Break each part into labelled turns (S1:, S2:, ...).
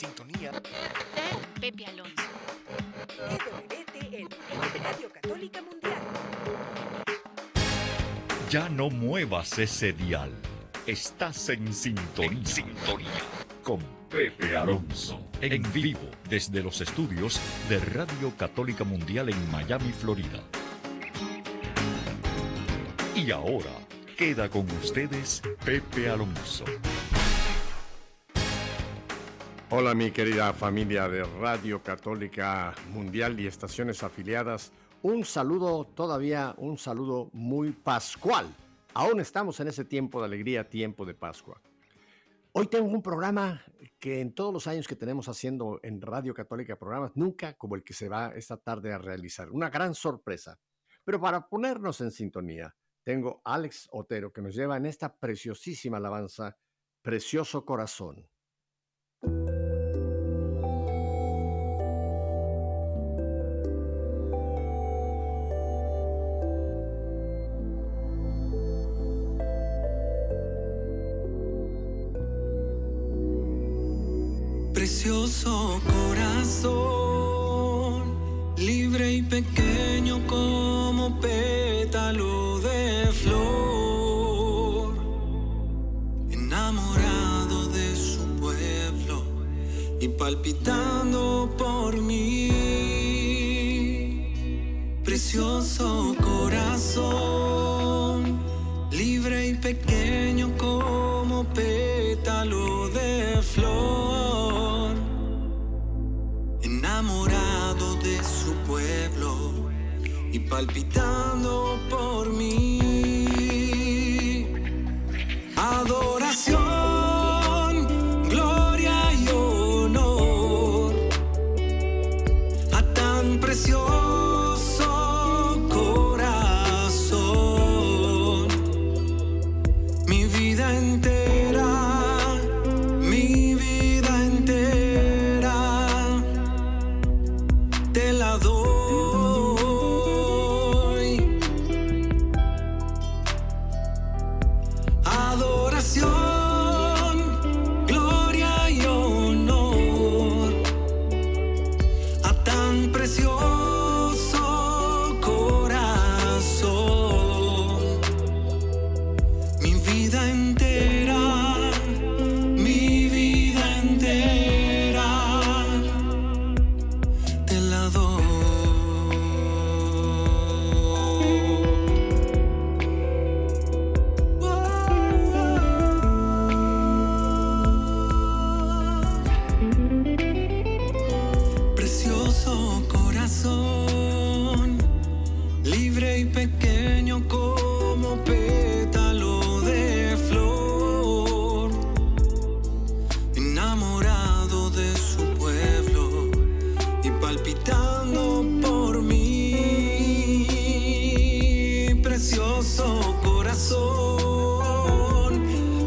S1: sintonía
S2: con Pepe Alonso.
S3: EWTN, Radio Católica Mundial.
S4: Ya no muevas ese dial. Estás en sintonía.
S1: En sintonía.
S4: Con Pepe Alonso. En vivo desde los estudios de Radio Católica Mundial en Miami, Florida. Y ahora queda con ustedes Pepe Alonso.
S5: Hola mi querida familia de Radio Católica Mundial y estaciones afiliadas. Un saludo todavía, un saludo muy pascual. Aún estamos en ese tiempo de alegría, tiempo de Pascua. Hoy tengo un programa que en todos los años que tenemos haciendo en Radio Católica programas, nunca como el que se va esta tarde a realizar. Una gran sorpresa. Pero para ponernos en sintonía, tengo a Alex Otero que nos lleva en esta preciosísima alabanza, Precioso Corazón.
S6: Palpitando por mí. Precioso corazón, libre y pequeño como pétalo de flor, enamorado de su pueblo y palpitando por mí.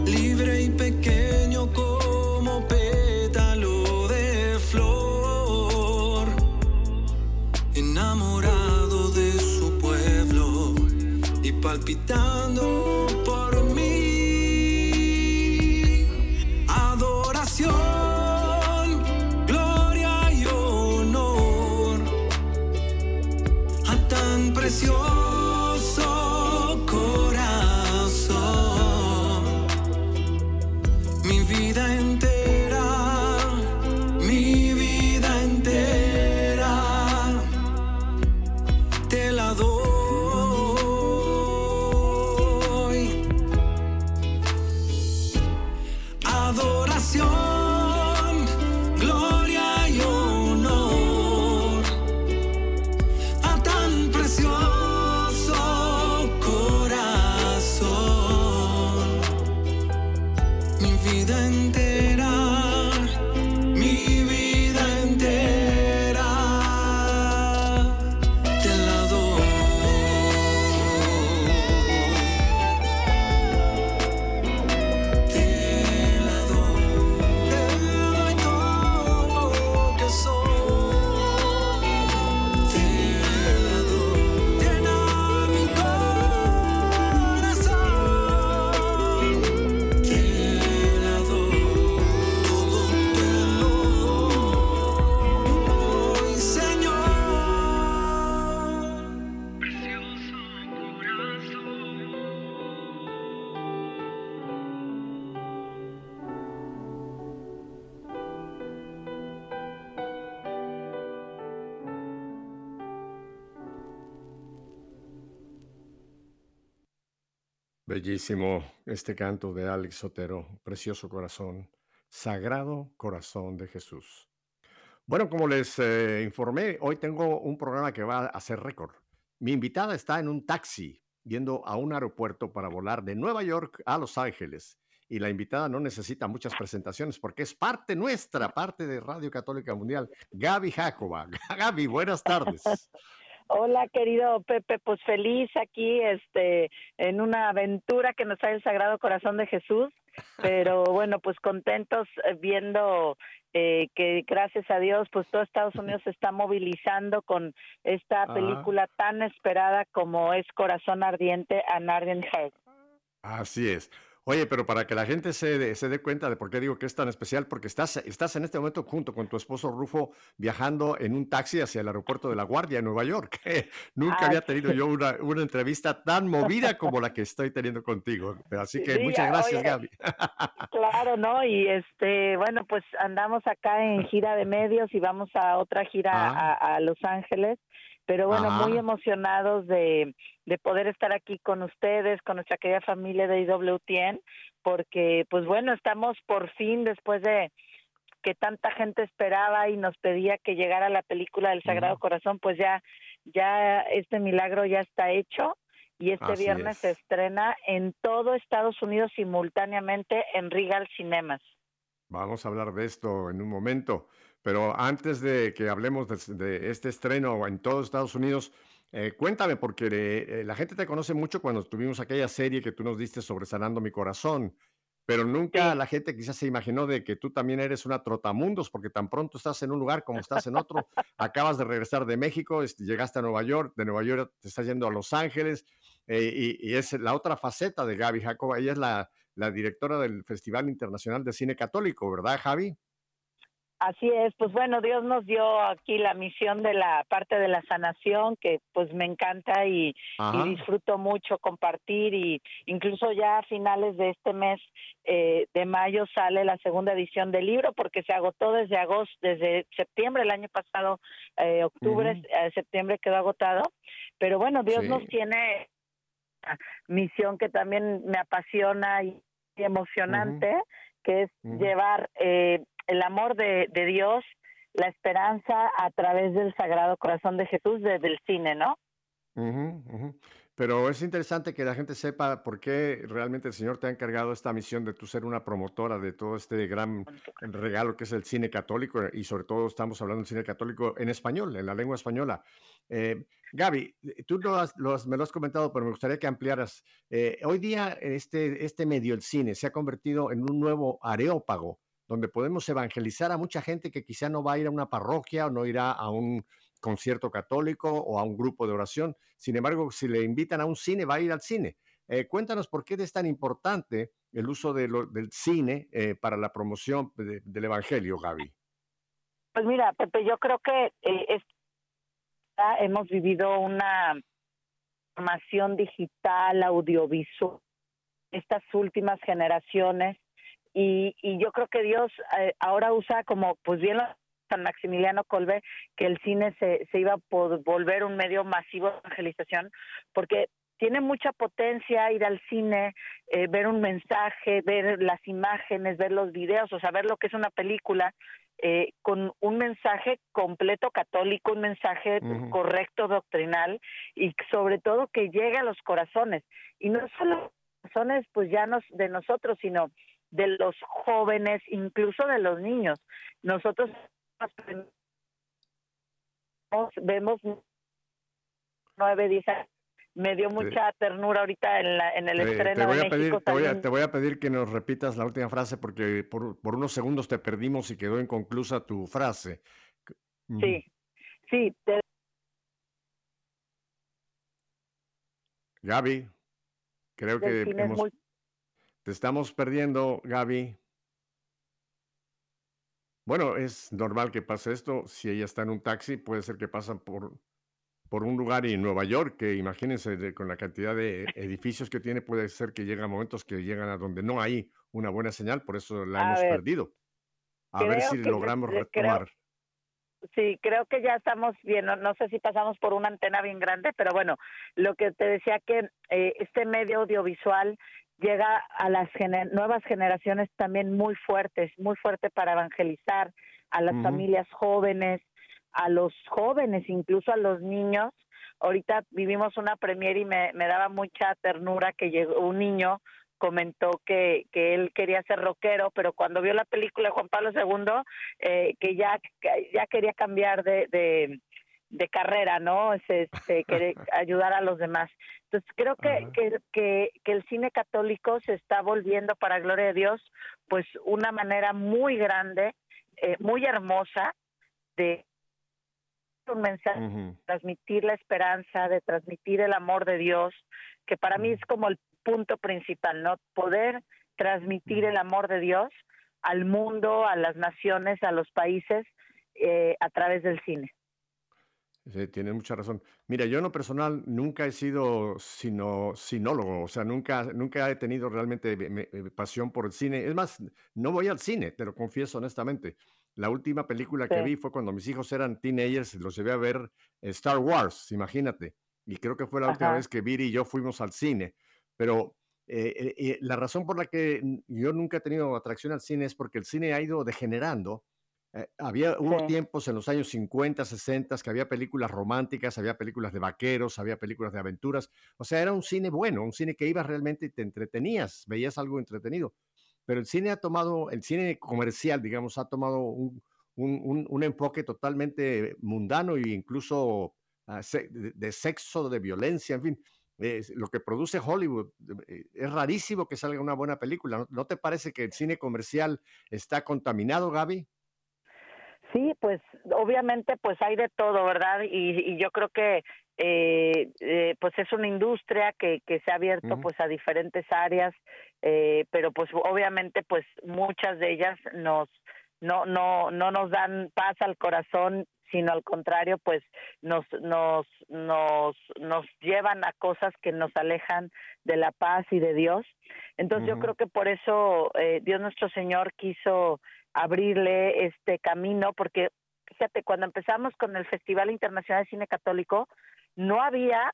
S6: Libre y pequeño como pétalo de flor. Enamorado de su pueblo y palpitando
S5: Bellísimo este canto de Alex Sotero, Precioso Corazón, Sagrado Corazón de Jesús. Bueno, como les eh, informé, hoy tengo un programa que va a ser récord. Mi invitada está en un taxi yendo a un aeropuerto para volar de Nueva York a Los Ángeles. Y la invitada no necesita muchas presentaciones porque es parte nuestra, parte de Radio Católica Mundial, Gaby Jacoba. Gaby, buenas tardes.
S1: Hola, querido Pepe, pues feliz aquí este en una aventura que nos trae el Sagrado Corazón de Jesús, pero bueno, pues contentos eh, viendo eh, que gracias a Dios, pues todo Estados Unidos se está movilizando con esta
S5: Ajá.
S1: película tan esperada como es Corazón Ardiente, An Ardent Heart.
S5: Así es. Oye, pero para que la gente se, dé- se dé cuenta de por qué digo que es tan especial, porque estás, estás en este momento junto con tu esposo Rufo viajando en un taxi hacia el aeropuerto de La Guardia en Nueva York. Nunca había tenido yo una, una entrevista tan movida como la que estoy teniendo contigo. Así que
S1: Sí,
S5: muchas gracias,
S1: oye,
S5: Gaby.
S1: Claro, ¿no? Y este, bueno, pues andamos acá en gira de medios y vamos a otra gira
S5: Ah.
S1: a, a Los Ángeles, pero bueno,
S5: Ajá.
S1: muy emocionados de, de poder estar aquí con ustedes, con nuestra querida familia de IWTN, porque pues bueno, estamos por fin después de que tanta gente esperaba y nos pedía que llegara la película del Sagrado. Corazón, pues ya, ya este milagro ya está hecho y este
S5: Así
S1: viernes se
S5: es.
S1: estrena en todo Estados Unidos simultáneamente en Regal Cinemas.
S5: Vamos a hablar de esto en un momento, pero antes de que hablemos de, de este estreno en todos Estados Unidos, eh, cuéntame, porque eh, la gente te conoce mucho cuando tuvimos aquella serie que tú nos diste sobre Sanando mi Corazón, pero nunca
S1: Sí.
S5: la gente quizás se imaginó de que tú también eres una trotamundos, porque tan pronto estás en un lugar como estás en otro, acabas de regresar de México, llegaste a Nueva York, de Nueva York te estás yendo a Los Ángeles, eh, y, y es la otra faceta de Gaby Jacoba, ella es la, la directora del Festival Internacional de Cine Católico, ¿verdad, Javi?
S1: Así es, pues bueno, Dios nos dio aquí la misión de la parte de la sanación, que pues me encanta y, disfruto mucho compartir y incluso ya a finales de este mes eh, de mayo sale la segunda edición del libro porque se agotó desde agosto, desde septiembre el año pasado, eh, octubre, eh, septiembre quedó agotado, pero bueno, Dios
S5: Sí.
S1: nos tiene una misión que también me apasiona y emocionante, que es llevar eh, el amor de, Dios, la esperanza a través del Sagrado Corazón de Jesús desde el cine, ¿no?
S5: Pero es interesante que la gente sepa por qué realmente el Señor te ha encargado esta misión de tú ser una promotora de todo este gran regalo que es el cine católico y sobre todo estamos hablando del cine católico en español, en la lengua española. Eh, Gaby, tú lo me lo has comentado, pero me gustaría que ampliaras. Eh, hoy día este, este medio, el cine, se ha convertido en un nuevo areópago donde podemos evangelizar a mucha gente que quizá no va a ir a una parroquia o no irá a un concierto católico o a un grupo de oración. Sin embargo, si le invitan a un cine, va a ir al cine. Eh, cuéntanos por qué es tan importante el uso del cine eh, para la promoción de- del Evangelio, Gaby.
S1: Pues mira, Pepe, yo creo que eh, hemos vivido una formación digital, audiovisual, estas últimas generaciones, y, y yo creo que Dios eh, ahora usa como, pues bien lo San Maximiliano Colbe, que el cine se, se iba a volver un medio masivo de evangelización, porque tiene mucha potencia ir al cine, eh, ver un mensaje, ver las imágenes, ver los videos, o sea, ver lo que es una película, eh, con un mensaje completo católico, un mensaje correcto doctrinal y sobre todo que llegue a los corazones. Y no solo los corazones, pues ya nos, de nosotros, sino de los jóvenes, incluso de los niños. Nosotros vemos nueve, diez. Me dio mucha ternura ahorita en, la, en el
S5: Te,
S1: estreno
S5: te voy
S1: de
S5: a pedir, te, voy a,
S1: también.
S5: te voy a pedir que nos repitas la última frase porque por, por unos segundos te perdimos y quedó inconclusa tu frase.
S1: Sí, sí, te-
S5: Gaby, creo que hemos-
S1: muy
S5: te estamos perdiendo, Gaby. Bueno, es normal que pase esto. Si ella está en un taxi, puede ser que pasan por, por un lugar y en Nueva York, que imagínense de- con la cantidad de edificios que tiene, puede ser que llegan momentos que llegan a donde no hay una buena señal, por eso la
S1: A
S5: hemos
S1: ver,
S5: perdido. A ver si logramos
S1: creo-
S5: retomar.
S1: sí, creo que ya estamos bien. No, no sé si pasamos por una antena bien grande, pero bueno, lo que te decía que eh, este medio audiovisual llega a las gener- nuevas generaciones también muy fuertes, muy fuerte para evangelizar a las familias jóvenes, a los jóvenes, incluso a los niños. Ahorita vivimos una premier y me, me daba mucha ternura que llegó un niño comentó que, que él quería ser rockero, pero cuando vio la película de Juan Pablo II, eh, que ya, que ya quería cambiar de, de, de carrera, ¿no? Es, este, querer ayudar a los demás. Entonces creo que, que, que, que el cine católico se está volviendo, para gloria de Dios, pues una manera muy grande, eh, muy hermosa de un mensaje transmitir la esperanza, de transmitir el amor de Dios, que para mí es como el punto principal, ¿no? Poder transmitir el amor de Dios al mundo, a las naciones, a los países, eh, a través del cine.
S5: Sí, tienes mucha razón. Mira, yo en lo personal nunca he sido sino, sinólogo, o sea, nunca, nunca he tenido realmente me- me- pasión por el cine. Es más, no voy al cine, te lo confieso honestamente. La última película que
S1: Sí.
S5: vi fue cuando mis hijos eran teenagers, los llevé a ver eh, Star Wars, imagínate. Y creo que fue la última
S1: Ajá.
S5: vez que Viri y yo fuimos al cine. Pero eh, eh, eh, la razón por la que n- yo nunca he tenido atracción al cine es porque el cine ha ido degenerando. Eh, había, hubo
S1: Sí.
S5: tiempos en los años 50, 60 que había películas románticas, había películas de vaqueros, había películas de aventuras. O sea, era un cine bueno, un cine que ibas realmente y te entretenías, veías algo entretenido. Pero el cine ha tomado, el cine comercial, digamos, ha tomado un, un- un- un enfoque totalmente mundano e incluso ah, se- de, de sexo, de violencia, en fin. es lo que produce Hollywood, eh, es rarísimo que salga una buena película. ¿No, ¿No te parece que el cine comercial está contaminado, Gaby?
S1: Sí, pues obviamente pues hay de todo, ¿verdad? Y, y yo creo que eh, eh, pues es una industria que, que se ha abierto pues a diferentes áreas, eh, pero pues obviamente pues muchas de ellas nos no no no nos dan paz al corazón sino al contrario pues nos nos nos nos llevan a cosas que nos alejan de la paz y de Dios. Entonces yo creo que por eso eh, Dios nuestro Señor quiso abrirle este camino, porque fíjate, cuando empezamos con el Festival Internacional de Cine Católico, no había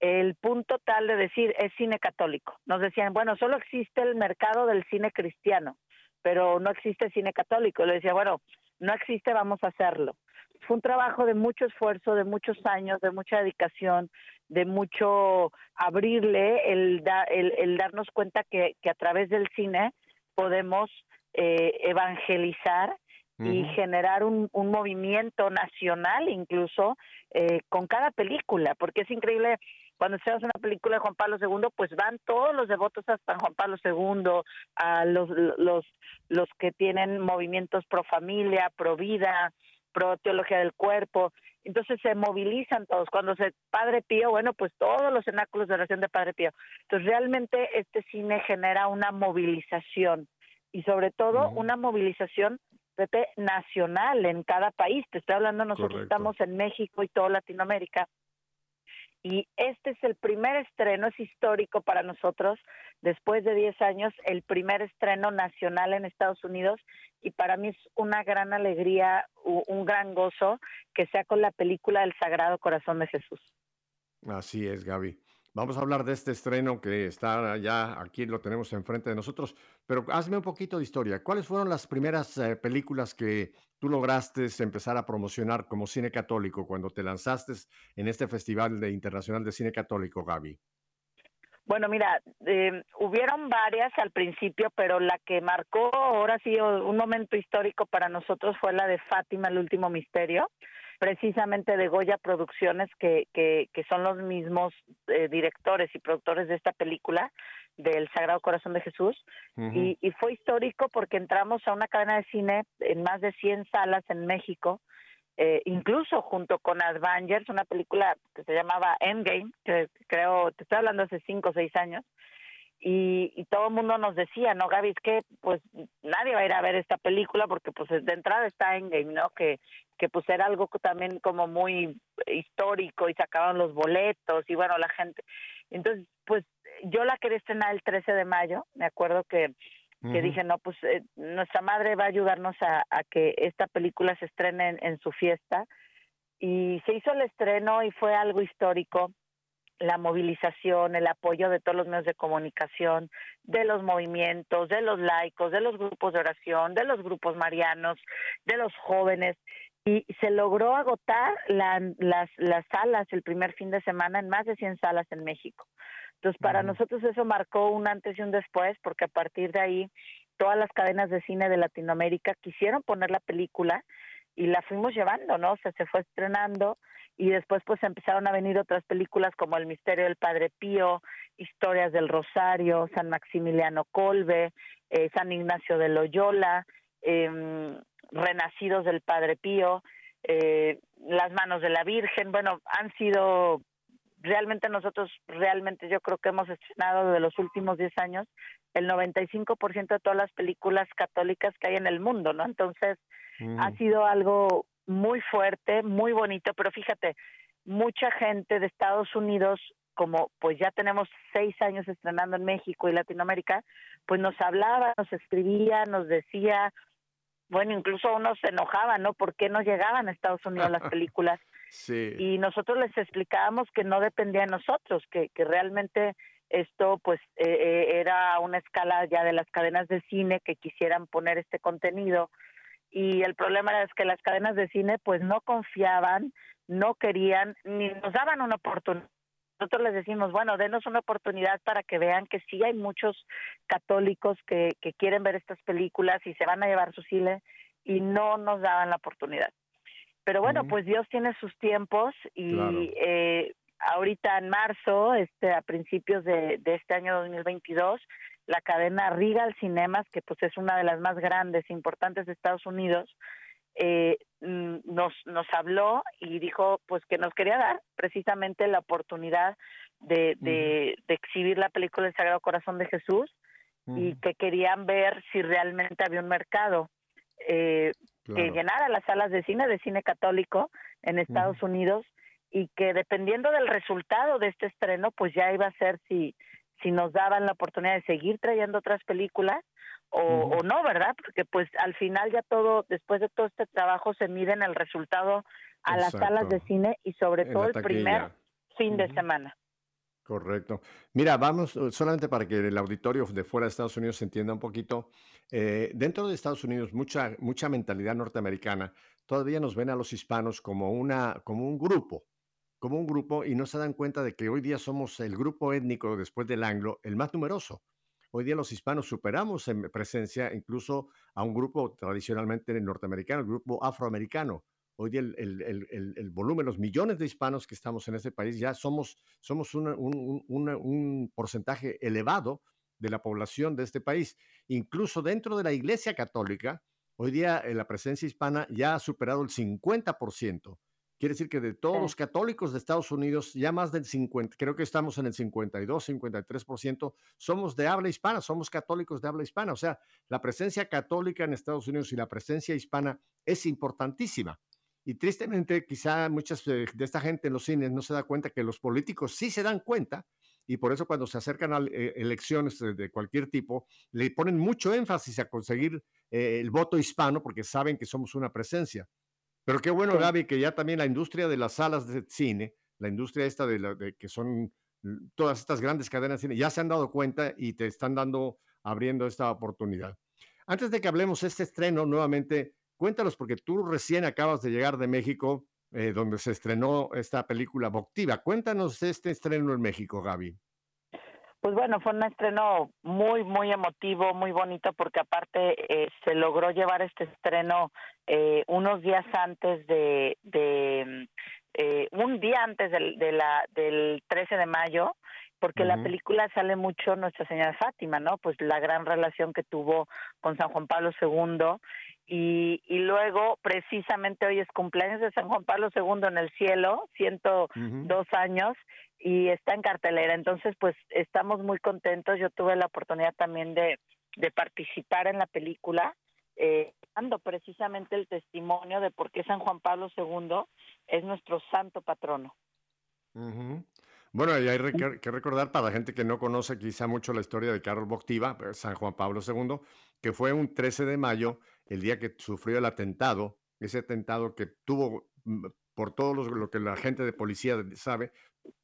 S1: el punto tal de decir es cine católico. Nos decían, bueno, solo existe el mercado del cine cristiano, pero no existe cine católico. Le decía, bueno, no existe, vamos a hacerlo. Fue un trabajo de mucho esfuerzo, de muchos años, de mucha dedicación, de mucho abrirle, el, el, el darnos cuenta que, que a través del cine podemos eh, evangelizar y generar un, un movimiento nacional incluso eh, con cada película, porque es increíble cuando se hace una película de Juan Pablo II, pues van todos los devotos a San Juan Pablo II, a los los los que tienen movimientos pro familia, pro vida, pro teología del cuerpo, entonces se movilizan todos. Cuando se Padre Pío, bueno, pues todos los cenáculos de oración de Padre Pío. Entonces realmente este cine genera una movilización y sobre todo una movilización Pepe, nacional en cada país. Te estoy hablando, nosotros
S5: Correcto.
S1: estamos en México y toda Latinoamérica. Y este es el primer estreno, es histórico para nosotros, después de 10 años, el primer estreno nacional en Estados Unidos. Y para mí es una gran alegría, un gran gozo que sea con la película El Sagrado Corazón de Jesús.
S5: Así es, Gaby. Vamos a hablar de este estreno que está ya aquí, lo tenemos enfrente de nosotros, pero hazme un poquito de historia. ¿Cuáles fueron las primeras eh, películas que tú lograste empezar a promocionar como cine católico cuando te lanzaste en este Festival de Internacional de Cine Católico, Gaby?
S1: Bueno, mira, eh, hubieron varias al principio, pero la que marcó ahora sí un momento histórico para nosotros fue la de Fátima, el último misterio, precisamente de Goya Producciones, que, que, que son los mismos eh, directores y productores de esta película del Sagrado Corazón de Jesús. Y, y fue histórico porque entramos a una cadena de cine en más de 100 salas en México, eh, incluso junto con Avengers, una película que se llamaba Endgame, que creo, te estoy hablando hace 5 o 6 años, y, y todo el mundo nos decía, no, Gaby, es que pues nadie va a ir a ver esta película porque pues de entrada está Endgame, ¿no? Que, que pues era algo también como muy histórico y sacaban los boletos y bueno, la gente. Entonces, pues yo la quería estrenar el 13 de mayo, me acuerdo que que dije, no, pues eh, nuestra madre va a ayudarnos a, a que esta película se estrene en, en su fiesta. Y se hizo el estreno y fue algo histórico la movilización, el apoyo de todos los medios de comunicación, de los movimientos, de los laicos, de los grupos de oración, de los grupos marianos, de los jóvenes, y se logró agotar la- las, las salas el primer fin de semana en más de 100 salas en México. Entonces, para nosotros eso marcó un antes y un después, porque a partir de ahí todas las cadenas de cine de Latinoamérica quisieron poner la película y la fuimos llevando, ¿no? O sea, se fue estrenando y después pues empezaron a venir otras películas como El misterio del Padre Pío, Historias del Rosario, San Maximiliano Colbe, eh, San Ignacio de Loyola, em, Renacidos del Padre Pío, eh, Las manos de la Virgen, bueno, han sido realmente nosotros, realmente yo creo que hemos estrenado de los últimos 10 años el 95% de todas las películas católicas que hay en el mundo, ¿no? Entonces, ha
S5: Ujú.
S1: sido algo muy fuerte, muy bonito, pero fíjate, mucha gente de Estados Unidos, como pues ya tenemos seis años estrenando en México y Latinoamérica, pues nos hablaba, nos escribía, nos decía, bueno, incluso uno se enojaba, ¿no? ¿Por qué no llegaban a Estados Unidos las películas?
S5: Sí.
S1: y nosotros les explicábamos que no dependía de nosotros, que, que realmente esto pues eh, eh, era una escala ya de las cadenas de cine que quisieran poner este contenido y el problema era es que las cadenas de cine pues no confiaban, no querían ni nos daban una oportunidad. Nosotros les decimos, bueno, denos una oportunidad para que vean que sí hay muchos católicos que, que quieren ver estas películas y se van a llevar su cine y no nos daban la oportunidad. Pero bueno, pues Dios tiene sus tiempos y
S5: Claro.
S1: eh, ahorita en marzo, este, a principios de, de este año 2022, la cadena Regal Cinemas, que pues es una de las más grandes e importantes de Estados Unidos, eh, mm, nos, nos habló y dijo pues que nos quería dar precisamente la oportunidad de, de, de exhibir la película El Sagrado Corazón de Jesús y que querían ver si realmente había un mercado. Eh, que llenara las salas de cine, de cine católico en Estados Unidos y que dependiendo del resultado de este estreno, pues ya iba a ser si, si nos daban la oportunidad de seguir trayendo otras películas o, o no, ¿verdad? Porque pues al final ya todo, después de todo este trabajo se mide en el resultado a las salas de cine y sobre
S5: En
S1: todo el primer fin de semana.
S5: Correcto. Mira, vamos, eh, solamente para que el auditorio de fuera de Estados Unidos se entienda un poquito. eh, dentro de Estados Unidos, mucha, mucha mentalidad norteamericana, todavía nos ven a los hispanos como, una, como un grupo, como un grupo y no se dan cuenta de que hoy día somos el grupo étnico después del anglo, el más numeroso. Hoy día los hispanos superamos en presencia incluso a un grupo tradicionalmente norteamericano, el grupo afroamericano. Hoy día el, el- el- el- volumen, los millones de hispanos que estamos en este país, ya somos, somos una- un, un porcentaje elevado de la población de este país. Incluso dentro de la Iglesia Católica, hoy día eh, la presencia hispana ya ha superado el 50%. Quiere decir que de todos
S1: Sí.
S5: los católicos de Estados Unidos, ya más del 50, creo que estamos en el 52, 53%, somos de habla hispana, somos católicos de habla hispana. O sea, la presencia católica en Estados Unidos y la presencia hispana es importantísima. Y tristemente, quizá muchas eh, de esta gente en los cines no se da cuenta que los políticos sí se dan cuenta y por eso cuando se acercan a eh, elecciones de, cualquier tipo, le ponen mucho énfasis a conseguir eh, el voto hispano porque saben que somos una presencia. Pero qué bueno. Gaby, que ya también la industria de las salas de cine, la industria esta de, la- de que son mm, todas estas grandes cadenas de cine, ya se han dado cuenta y te están dando, abriendo esta oportunidad. Antes de que hablemos de este estreno nuevamente, cuéntanos, porque tú recién acabas de llegar de México, eh, donde se estrenó esta película Voctiva. Cuéntanos este estreno en México, Gaby.
S1: Pues bueno, fue un estreno muy, muy emotivo, muy bonito, porque aparte eh, se logró llevar este estreno eh, unos días antes de, de mm, eh, un día antes del, de la, del 13 de mayo, porque la película sale mucho Nuestra Señora Fátima, ¿no? Pues la gran relación que tuvo con San Juan Pablo II. Y, y luego, precisamente hoy es cumpleaños de San Juan Pablo II en el cielo, 102 años, y está en cartelera. Entonces, pues estamos muy contentos. Yo tuve la oportunidad también de, de participar en la película, eh, dando precisamente el testimonio de por qué San Juan Pablo II es nuestro santo patrono.
S5: Ujú. Bueno, y hay que recordar para la gente que no conoce quizá mucho la historia de Carol Boctiva, eh, San Juan Pablo II, que fue un 13 de mayo, el día que sufrió el atentado, ese atentado que tuvo, mm, por todo lo que la gente de policía sabe,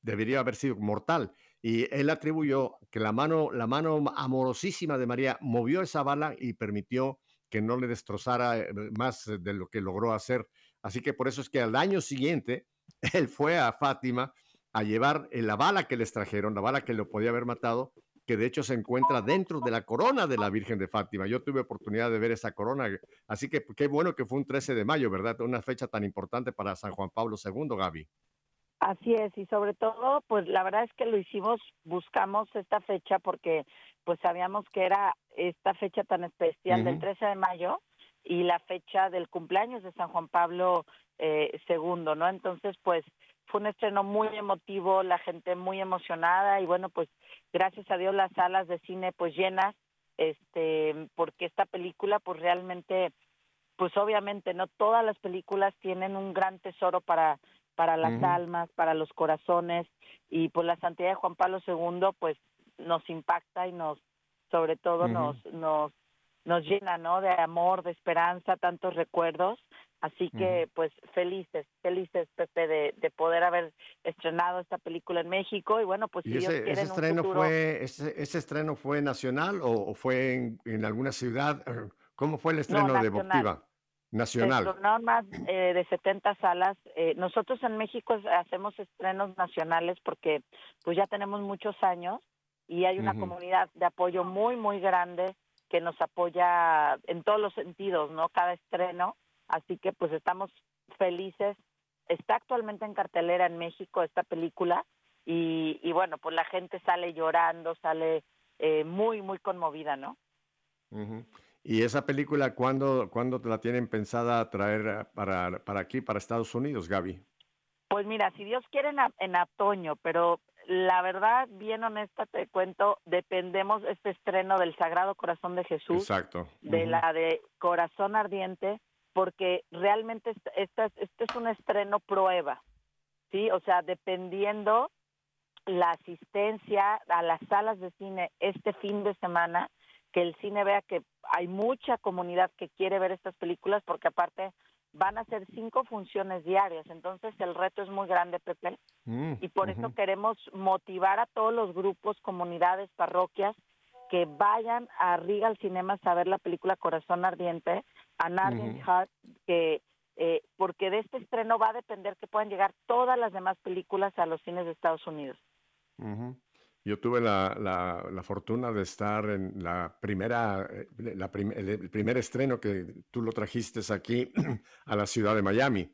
S5: debería haber sido mortal. Y él atribuyó que la mano, la mano amorosísima de María movió esa bala y permitió que no le destrozara eh, más de lo que logró hacer. Así que por eso es que al año siguiente, él fue a Fátima a llevar eh, la bala que les trajeron, la bala que lo podía haber matado, que de hecho se encuentra dentro de la corona de la Virgen de Fátima. Yo tuve oportunidad de ver esa corona, así que qué bueno que fue un 13 de mayo, ¿verdad? Una fecha tan importante para San Juan Pablo II, Gaby.
S1: Así es, y sobre todo, pues la verdad es que lo hicimos, buscamos esta fecha porque pues sabíamos que era esta fecha tan especial del
S5: Ujú.
S1: 13 de mayo y la fecha del cumpleaños de San Juan Pablo eh, II, ¿no? Entonces, pues fue un estreno muy emotivo, la gente muy emocionada y bueno, pues gracias a Dios las salas de cine pues llenas, este, porque esta película pues realmente, pues obviamente, ¿no? Todas las películas tienen un gran tesoro para para las almas, para los corazones y pues la santidad de Juan Pablo II pues nos impacta y nos sobre todo nos nos nos llena, ¿no? De amor, de esperanza, tantos recuerdos. Así que pues felices, felices Pepe de, de poder haber estrenado esta película en México y bueno, pues si
S5: ¿Y
S1: Dios
S5: ese,
S1: quiere
S5: ese
S1: en un
S5: estreno
S1: futuro
S5: fue ese, ese estreno fue nacional o, o fue en, en alguna ciudad? ¿Cómo fue el estreno de
S1: nacional. Se estrenaron más eh, de 70 salas. Eh, nosotros en México hacemos estrenos nacionales porque pues ya tenemos muchos años y hay una
S5: Ujú.
S1: comunidad de apoyo muy, muy grande que nos apoya en todos los sentidos, ¿no? Cada estreno. Así que pues estamos felices. Está actualmente en cartelera en México esta película y, y bueno, pues la gente sale llorando, sale eh, muy, muy conmovida, ¿no?
S5: Ujú. ¿Y esa película cuándo, cuándo te la tienen pensada traer para, para aquí, para Estados Unidos, Gaby?
S1: Pues mira, si Dios quiere en, en otoño, pero la verdad, bien honesta, te cuento, dependemos este estreno del Sagrado Corazón de Jesús,
S5: Exacto.
S1: de
S5: Ujú.
S1: la de Corazón Ardiente, porque realmente est- esta, es- este es un estreno prueba, ¿sí? O sea, dependiendo la asistencia a las salas de cine este fin de semana, que el cine vea que hay mucha comunidad que quiere ver estas películas, porque aparte van a ser cinco funciones diarias, entonces el reto es muy grande, Pepe,
S5: Mm,
S1: y por eso queremos motivar a todos los grupos, comunidades, parroquias que vayan a Regal Cinemas a ver la película Corazón Ardiente, An Ardent
S5: Ujú.
S1: Heart, que eh, porque de este estreno va a depender que puedan llegar todas las demás películas a los cines de Estados Unidos.
S5: Ujú. Yo tuve la, la- la fortuna de estar en la primera, eh, la prim- el, primer estreno que tú lo trajiste aquí a la ciudad de Miami.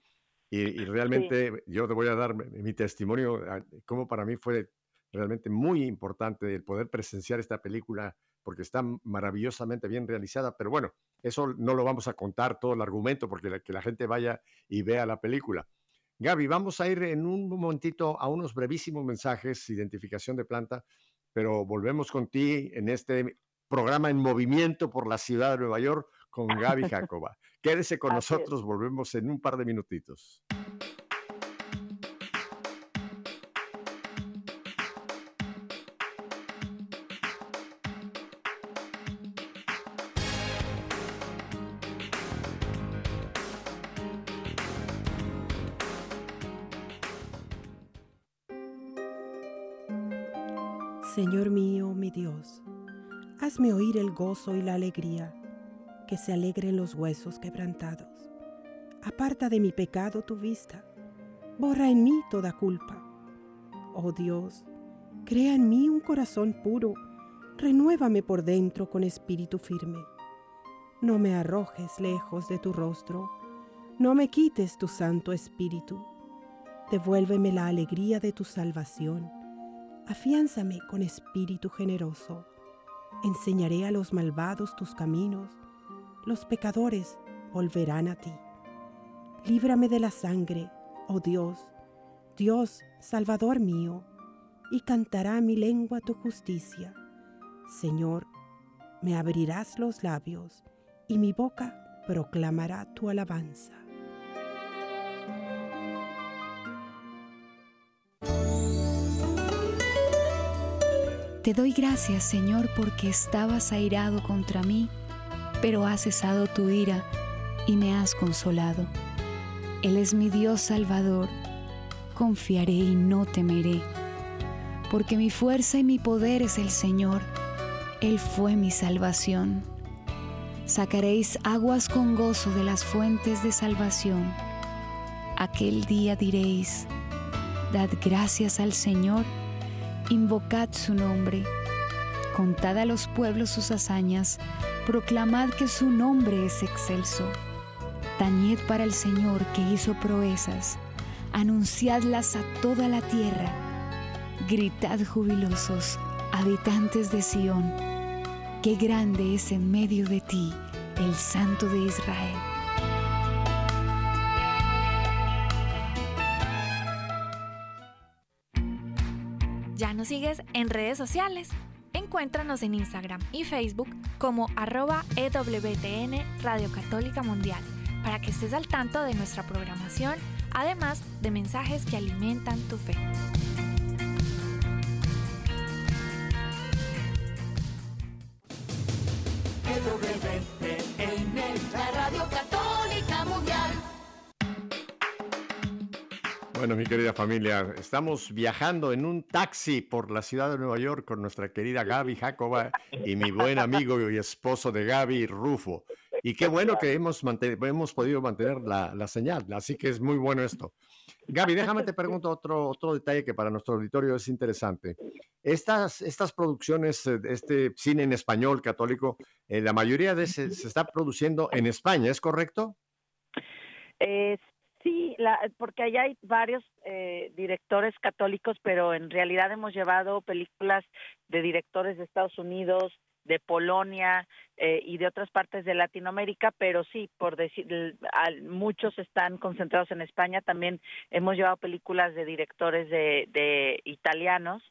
S5: Y, y realmente yo te voy a dar mi, mi testimonio, ah, cómo para mí fue realmente muy importante el poder presenciar esta película, porque está maravillosamente bien realizada. Pero bueno, eso no lo vamos a contar todo el argumento, porque la- que la gente vaya y vea la película. Gaby, vamos a ir en un momentito a unos brevísimos mensajes, identificación de planta, pero volvemos con ti en este programa en movimiento por la ciudad de Nueva York con Gaby Jacoba. Quédese con
S1: Así es.
S5: nosotros, volvemos en un par de minutitos.
S7: Señor mío, mi Dios, hazme oír el gozo y la alegría, que se alegren los huesos quebrantados. Aparta de mi pecado tu vista, borra en mí toda culpa. Oh Dios, crea en mí un corazón puro, renuévame por dentro con espíritu firme. No me arrojes lejos de tu rostro, no me quites tu santo espíritu. Devuélveme la alegría de tu salvación afiánzame con espíritu generoso. Enseñaré a los malvados tus caminos, los pecadores volverán a ti. Líbrame de la sangre, oh Dios, Dios, Salvador mío, y cantará mi lengua tu justicia. Señor, me abrirás los labios, y mi boca proclamará tu alabanza.
S8: Te doy gracias, Señor, porque estabas airado contra mí, pero has cesado tu ira y me has consolado. Él es mi Dios Salvador, confiaré y no temeré, porque mi fuerza y mi poder es el Señor, Él fue mi salvación. Sacaréis aguas con gozo de las fuentes de salvación. Aquel día diréis, Dad gracias al Señor, invocad su nombre, contad a los pueblos sus hazañas, proclamad que su nombre es excelso. Tañed para el Señor que hizo proezas, anunciadlas a toda la tierra. Gritad jubilosos, habitantes de Sión, qué grande es en medio de ti el Santo de Israel.
S9: Sigues en redes sociales? Encuéntranos en Instagram y Facebook como arroba EWTN Radio Católica Mundial para que estés al tanto de nuestra programación, además de mensajes que alimentan tu fe.
S5: Bueno, mi querida familia, estamos viajando en un taxi por la ciudad de Nueva York con nuestra querida Gaby Jacoba y mi buen amigo y esposo de Gaby, Rufo. Y qué bueno que hemos, hemos podido mantener la, la señal, así que es muy bueno esto. Gaby, déjame te pregunto otro, otro detalle que para nuestro auditorio es interesante. Estas, estas producciones, eh, este cine en español católico, eh, la mayoría de ese se está produciendo en España, ¿es correcto?
S1: Eh, sí, la, porque allá hay varios eh, directores católicos, pero en realidad hemos llevado películas de directores de Estados Unidos, de Polonia eh, y de otras partes de Latinoamérica, pero sí, por decir, muchos están concentrados en España. También hemos llevado películas de directores de, de italianos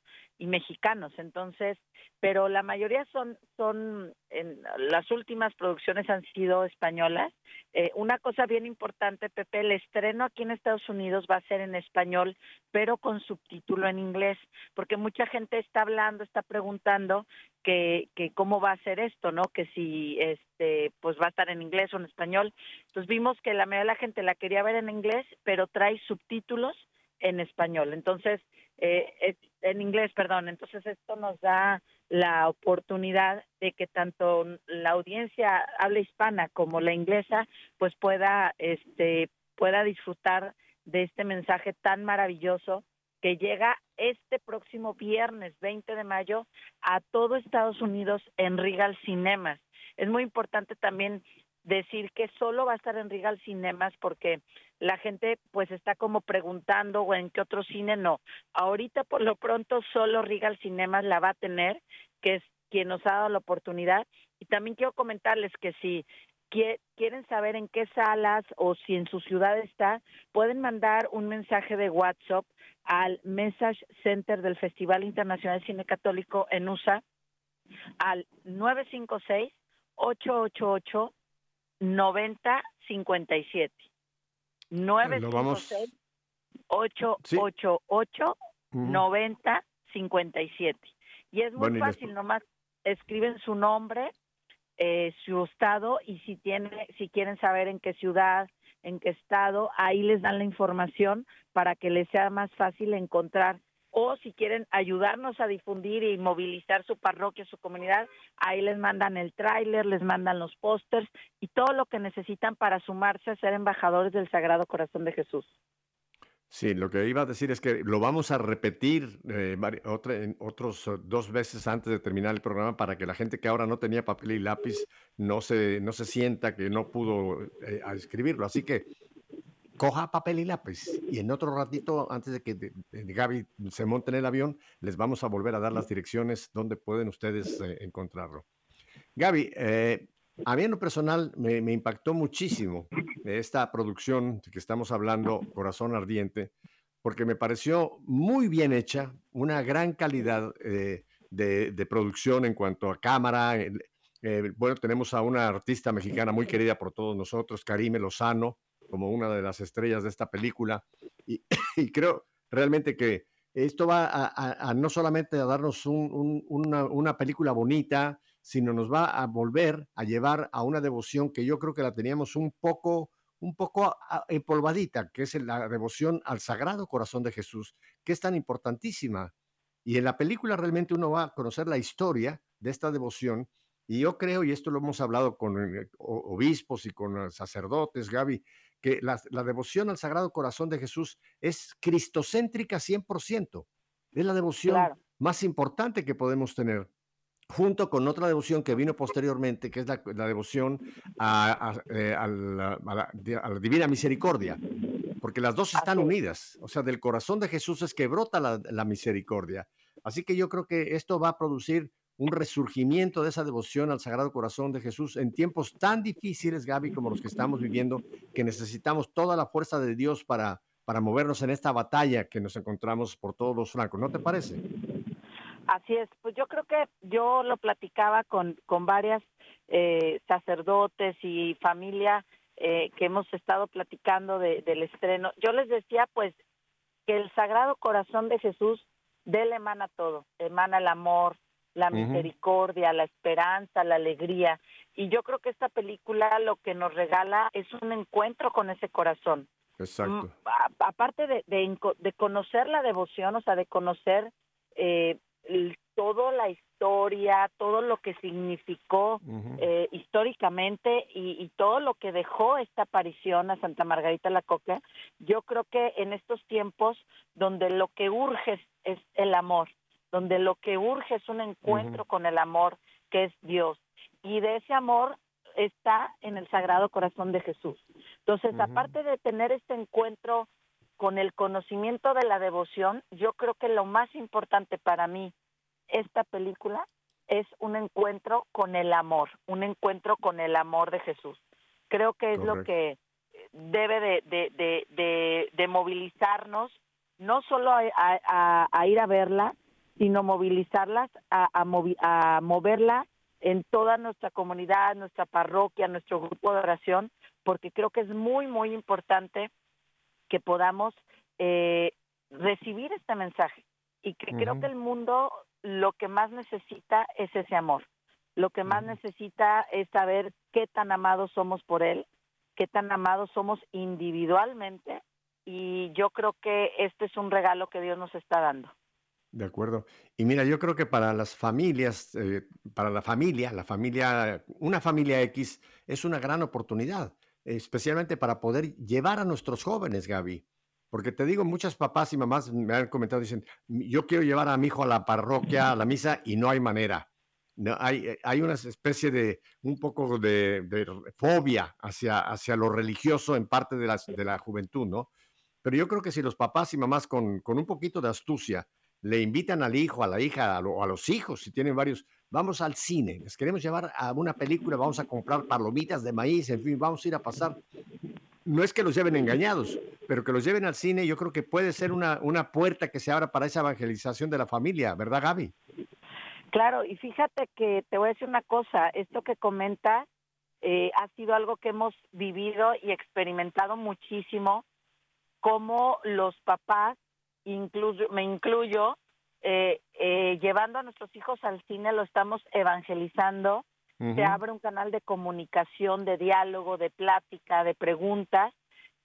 S1: y mexicanos, entonces, pero la mayoría son son en, las últimas producciones han sido españolas. Eh, una cosa bien importante, Pepe, el estreno aquí en Estados Unidos va a ser en español, pero con subtítulo en inglés, porque mucha gente está hablando, está preguntando que, que cómo va a ser esto, ¿no? Que si este pues va a estar en inglés o en español. Entonces vimos que la mayoría de la gente la quería ver en inglés, pero trae subtítulos en español. Entonces, eh, en inglés, perdón. Entonces esto nos da la oportunidad de que tanto la audiencia habla hispana como la inglesa, pues pueda, este, pueda disfrutar de este mensaje tan maravilloso que llega este próximo viernes 20 de mayo a todo Estados Unidos en Regal Cinemas. Es muy importante también decir que solo va a estar en Regal Cinemas porque la gente pues está como preguntando o en qué otro cine no. Ahorita por lo pronto solo Regal Cinemas la va a tener, que es quien nos ha dado la oportunidad. Y también quiero comentarles que si quie- quieren saber en qué salas o si en su ciudad está, pueden mandar un mensaje de WhatsApp al Message Center del Festival Internacional de Cine Católico en USA al 956 888 9057.
S5: Lo vamos-
S1: 956 888
S5: Ujú.
S1: 9057. Y es muy
S5: Bueno, y les-
S1: fácil, nomás escriben su nombre, eh, su estado y si tiene, si quieren saber en qué ciudad, en qué estado, ahí les dan la información para que les sea más fácil encontrar. O si quieren ayudarnos a difundir y movilizar su parroquia, su comunidad, ahí les mandan el tráiler, les mandan los pósters y todo lo que necesitan para sumarse a ser embajadores del Sagrado Corazón de Jesús.
S5: Sí, lo que iba a decir es que lo vamos a repetir eh, otra- otros eh, dos veces antes de terminar el programa para que la gente que ahora no tenía papel y lápiz no se, no se sienta que no pudo eh, escribirlo. Así que coja papel y lápiz y en otro ratito, antes de que Gaby se monte en el avión, les vamos a volver a dar las direcciones donde pueden ustedes eh, encontrarlo. Gaby, eh, a mí en lo personal me, me impactó muchísimo esta producción que estamos hablando, Corazón Ardiente, porque me pareció muy bien hecha, una gran calidad eh, de, de producción en cuanto a cámara. eh, bueno, tenemos a una artista mexicana muy querida por todos nosotros, Karime Lozano, como una de las estrellas de esta película. Y, creo realmente que esto va a, no solamente a darnos una, película bonita, sino nos va a volver a llevar a una devoción que yo creo que la teníamos un poco, un poco empolvadita, que es la devoción al Sagrado Corazón de Jesús, que es tan importantísima. Y en la película realmente uno va a conocer la historia de esta devoción. Y yo creo, y esto lo hemos hablado con eh, obispos y con sacerdotes, Gaby, que la, devoción al Sagrado Corazón de Jesús es cristocéntrica 100%. Es la devoción más importante que podemos tener, junto con otra devoción que vino posteriormente, que es la, devoción eh, a, la, Divina Misericordia, porque las dos están unidas. O sea, del corazón de Jesús es que brota la misericordia. Así que yo creo que esto va a producir un resurgimiento de esa devoción al Sagrado Corazón de Jesús en tiempos tan difíciles, Gaby, como los que estamos viviendo, que necesitamos toda la fuerza de Dios para, para movernos en esta batalla que nos encontramos por todos los francos. ¿No te parece?
S1: Así es, pues yo creo que yo lo platicaba con, con varias eh, sacerdotes y familia eh, que hemos estado platicando del estreno. Yo les decía pues que el Sagrado Corazón de Jesús de él emana todo, emana el amor, la misericordia, la esperanza, la alegría. Y yo creo que esta película lo que nos regala es un encuentro con ese corazón.
S5: Exacto. Mm,
S1: aparte de, de, conocer la devoción, o sea, de conocer eh, toda la historia, todo lo que significó eh, históricamente y, y, todo lo que dejó esta aparición a Santa Margarita la Coca, yo creo que en estos tiempos donde lo que urge es el amor, donde lo que urge es un encuentro con el amor que es Dios. Y de ese amor está en el Sagrado Corazón de Jesús. Entonces, aparte de tener este encuentro con el conocimiento de la devoción, yo creo que lo más importante para mí, esta película, es un encuentro con el amor, un encuentro con el amor de Jesús. Creo que es lo que debe de, de, movilizarnos, no solo a ir a verla, sino movilizarlas a, a, moverla en toda nuestra comunidad, nuestra parroquia, nuestro grupo de oración, porque creo que es muy, muy importante que podamos eh, recibir este mensaje y que creo que el mundo lo que más necesita es ese amor. Lo que más necesita es saber qué tan amados somos por Él, qué tan amados somos individualmente y yo creo que este es un regalo que Dios nos está dando.
S5: De acuerdo. Y mira, yo creo que para las familias, eh, para la familia, la familia, una familia X es una gran oportunidad, especialmente para poder llevar a nuestros jóvenes, Gaby. Porque te digo, muchas papás y mamás me han comentado, dicen, yo quiero llevar a mi hijo a la parroquia, a la misa, y no hay manera. No, hay, eh, hay una especie de, un poco de, fobia hacia, hacia lo religioso en parte de la, de la juventud, ¿no? Pero yo creo que si los papás y mamás con, con un poquito de astucia, le invitan al hijo, a la hija, a, los hijos, si tienen varios, vamos al cine, les queremos llevar a una película, vamos a comprar palomitas de maíz, en fin, vamos a ir a pasar. No es que los lleven engañados, pero que los lleven al cine, yo creo que puede ser una, una puerta que se abra para esa evangelización de la familia, ¿verdad, Gaby?
S1: Claro, y fíjate que te voy a decir una cosa, esto que comentas eh, ha sido algo que hemos vivido y experimentado muchísimo, como los papás incluyo, me incluyo, eh, eh, llevando a nuestros hijos al cine, lo estamos evangelizando. Se abre un canal de comunicación, de diálogo, de plática, de preguntas,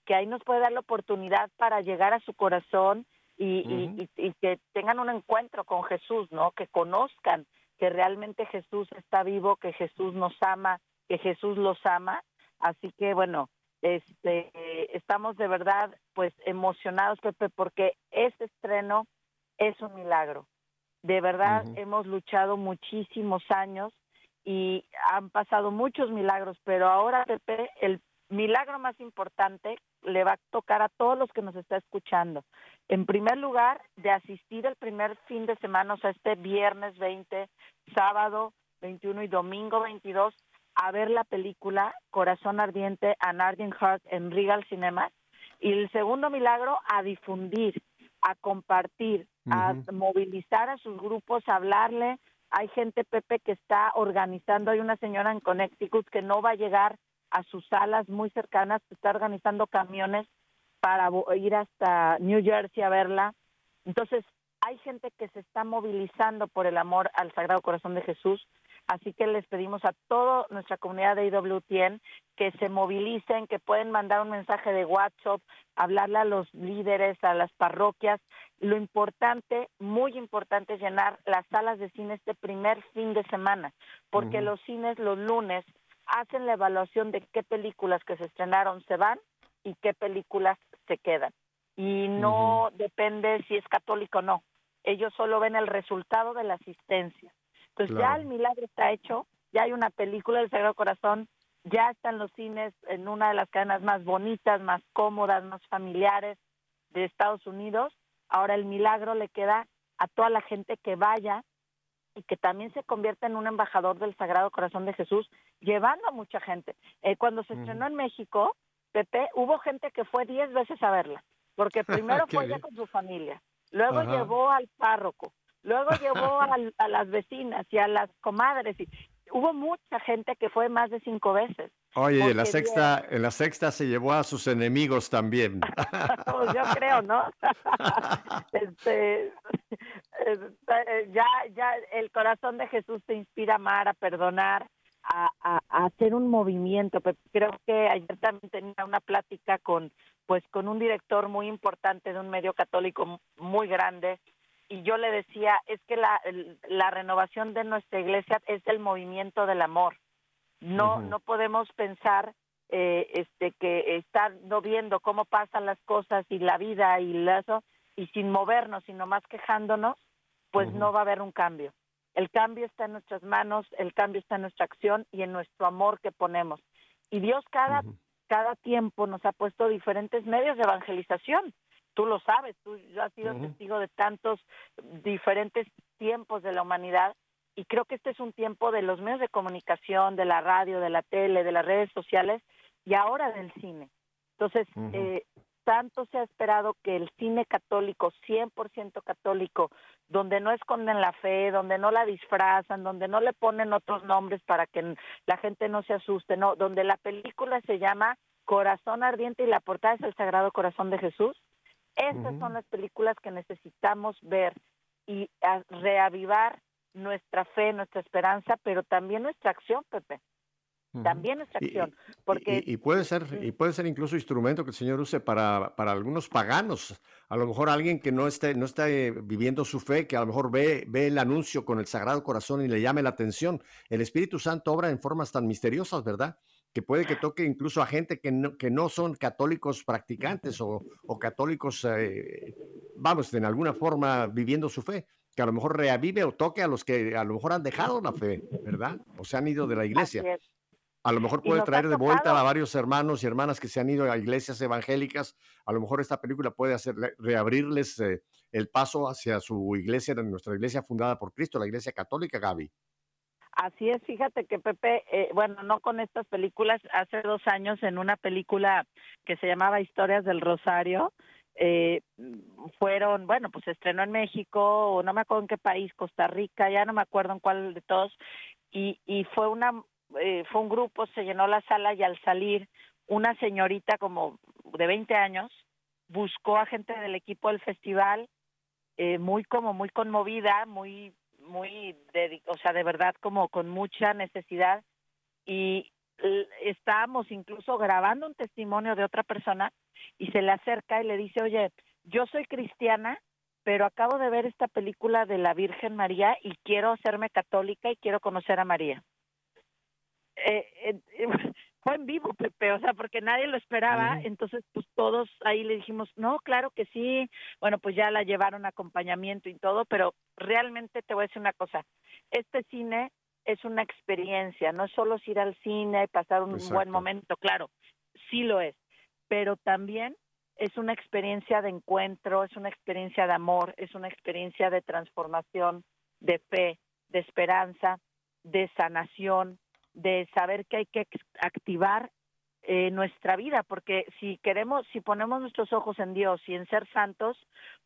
S1: que ahí nos puede dar la oportunidad para llegar a su corazón y, y, que tengan un encuentro con Jesús, ¿no? Que conozcan que realmente Jesús está vivo, que Jesús nos ama, que Jesús los ama. Así que bueno, este, estamos de verdad pues emocionados, Pepe, porque este estreno es un milagro. De verdad hemos luchado muchísimos años y han pasado muchos milagros, pero ahora, Pepe, el milagro más importante le va a tocar a todos los que nos está escuchando. En primer lugar, de asistir el primer fin de semana, o sea, este viernes 20, sábado 21 y domingo 22 a ver la película Corazón Ardiente, An Ardent Heart en Regal Cinema. Y el segundo milagro, a difundir, a compartir, a movilizar a sus grupos, a hablarle. Hay gente, Pepe, que está organizando, hay una señora en Connecticut que no va a llegar a sus salas muy cercanas, que está organizando camiones para ir hasta New Jersey a verla. Entonces, hay gente que se está movilizando por el amor al Sagrado Corazón de Jesús, así que les pedimos a toda nuestra comunidad de IWTN que se movilicen, que pueden mandar un mensaje de WhatsApp, hablarle a los líderes, a las parroquias. Lo importante, muy importante, es llenar las salas de cine este primer fin de semana, porque los cines los lunes hacen la evaluación de qué películas que se estrenaron se van y qué películas se quedan. Y no depende si es católico o no. Ellos solo ven el resultado de la asistencia. Entonces ya el milagro está hecho, ya hay una película del Sagrado Corazón, ya están los cines en una de las cadenas más bonitas, más cómodas, más familiares de Estados Unidos. Ahora el milagro le queda a toda la gente que vaya y que también se convierta en un embajador del Sagrado Corazón de Jesús, llevando a mucha gente. Eh, cuando se estrenó en México, Pepe, hubo gente que fue diez veces a verla, porque primero fue ya con su familia, luego llevó al párroco, luego llevó a, las vecinas y a las comadres, y hubo mucha gente que fue más de cinco veces.
S5: Oye, la sexta, en la sexta se llevó a sus enemigos también.
S1: pues yo creo, ¿no? este, eh, ya, ya el corazón de Jesús te inspira a amar, a perdonar, a, a, hacer un movimiento. creo que ayer también tenía una plática con, pues, con un director muy importante de un medio católico muy grande y yo le decía es que la, la renovación de nuestra iglesia es el movimiento del amor. No, no podemos pensar eh, este que estar no viendo cómo pasan las cosas y la vida y eso y sin movernos, sino más quejándonos, pues no va a haber un cambio. El cambio está en nuestras manos, el cambio está en nuestra acción y en nuestro amor que ponemos. Y Dios cada, cada tiempo nos ha puesto diferentes medios de evangelización. Tú lo sabes, tú has sido testigo de tantos diferentes tiempos de la humanidad y creo que este es un tiempo de los medios de comunicación, de la radio, de la tele, de las redes sociales y ahora del cine. Entonces, eh, tanto se ha esperado que el cine católico, 100% católico, donde no esconden la fe, donde no la disfrazan, donde no le ponen otros nombres para que la gente no se asuste, no, donde la película se llama Corazón Ardiente y la portada es el Sagrado Corazón de Jesús. Esas son las películas que necesitamos ver y reavivar nuestra fe, nuestra esperanza, pero también nuestra acción, Pepe. También es acción, porque...
S5: Y, puede ser, y puede ser incluso instrumento que el Señor use para, para algunos paganos, a lo mejor alguien que no esté, no está viviendo su fe, que a lo mejor ve, ve el anuncio con el Sagrado Corazón y le llame la atención. El Espíritu Santo obra en formas tan misteriosas, ¿verdad? Que puede que toque incluso a gente que no, que no son católicos practicantes o, o católicos, eh, vamos, en alguna forma viviendo su fe que a lo mejor reavive o toque a los que a lo mejor han dejado la fe, ¿verdad? O se han ido de la iglesia. A lo mejor puede traer de vuelta a varios hermanos y hermanas que se han ido a iglesias evangélicas. A lo mejor esta película puede hacer, reabrirles eh, el paso hacia su iglesia, nuestra iglesia fundada por Cristo, la iglesia católica, Gaby.
S1: Así es, fíjate que Pepe, eh, bueno, no con estas películas, hace dos años en una película que se llamaba Historias del Rosario, eh, fueron, bueno, pues estrenó en México, o no me acuerdo en qué país, Costa Rica, ya no me acuerdo en cuál de todos, y, y fue una eh, fue un grupo, se llenó la sala y al salir una señorita como de 20 años buscó a gente del equipo del festival eh, muy como muy conmovida, muy muy o sea, de verdad como con mucha necesidad y estábamos incluso grabando un testimonio de otra persona y se le acerca y le dice, "Oye, yo soy cristiana, pero acabo de ver esta película de la Virgen María y quiero hacerme católica y quiero conocer a María." Eh, eh, fue en vivo, Pepe, o sea, porque nadie lo esperaba, entonces pues todos ahí le dijimos, no, claro que sí, bueno, pues ya la llevaron acompañamiento y todo, pero realmente te voy a decir una cosa, este cine es una experiencia, no es solo ir al cine y pasar un buen momento, claro, sí lo es, pero también es una experiencia de encuentro, es una experiencia de amor, es una experiencia de transformación, de fe, de esperanza, de sanación, de saber que hay que activar eh, nuestra vida, porque si queremos, si ponemos nuestros ojos en Dios y en ser santos,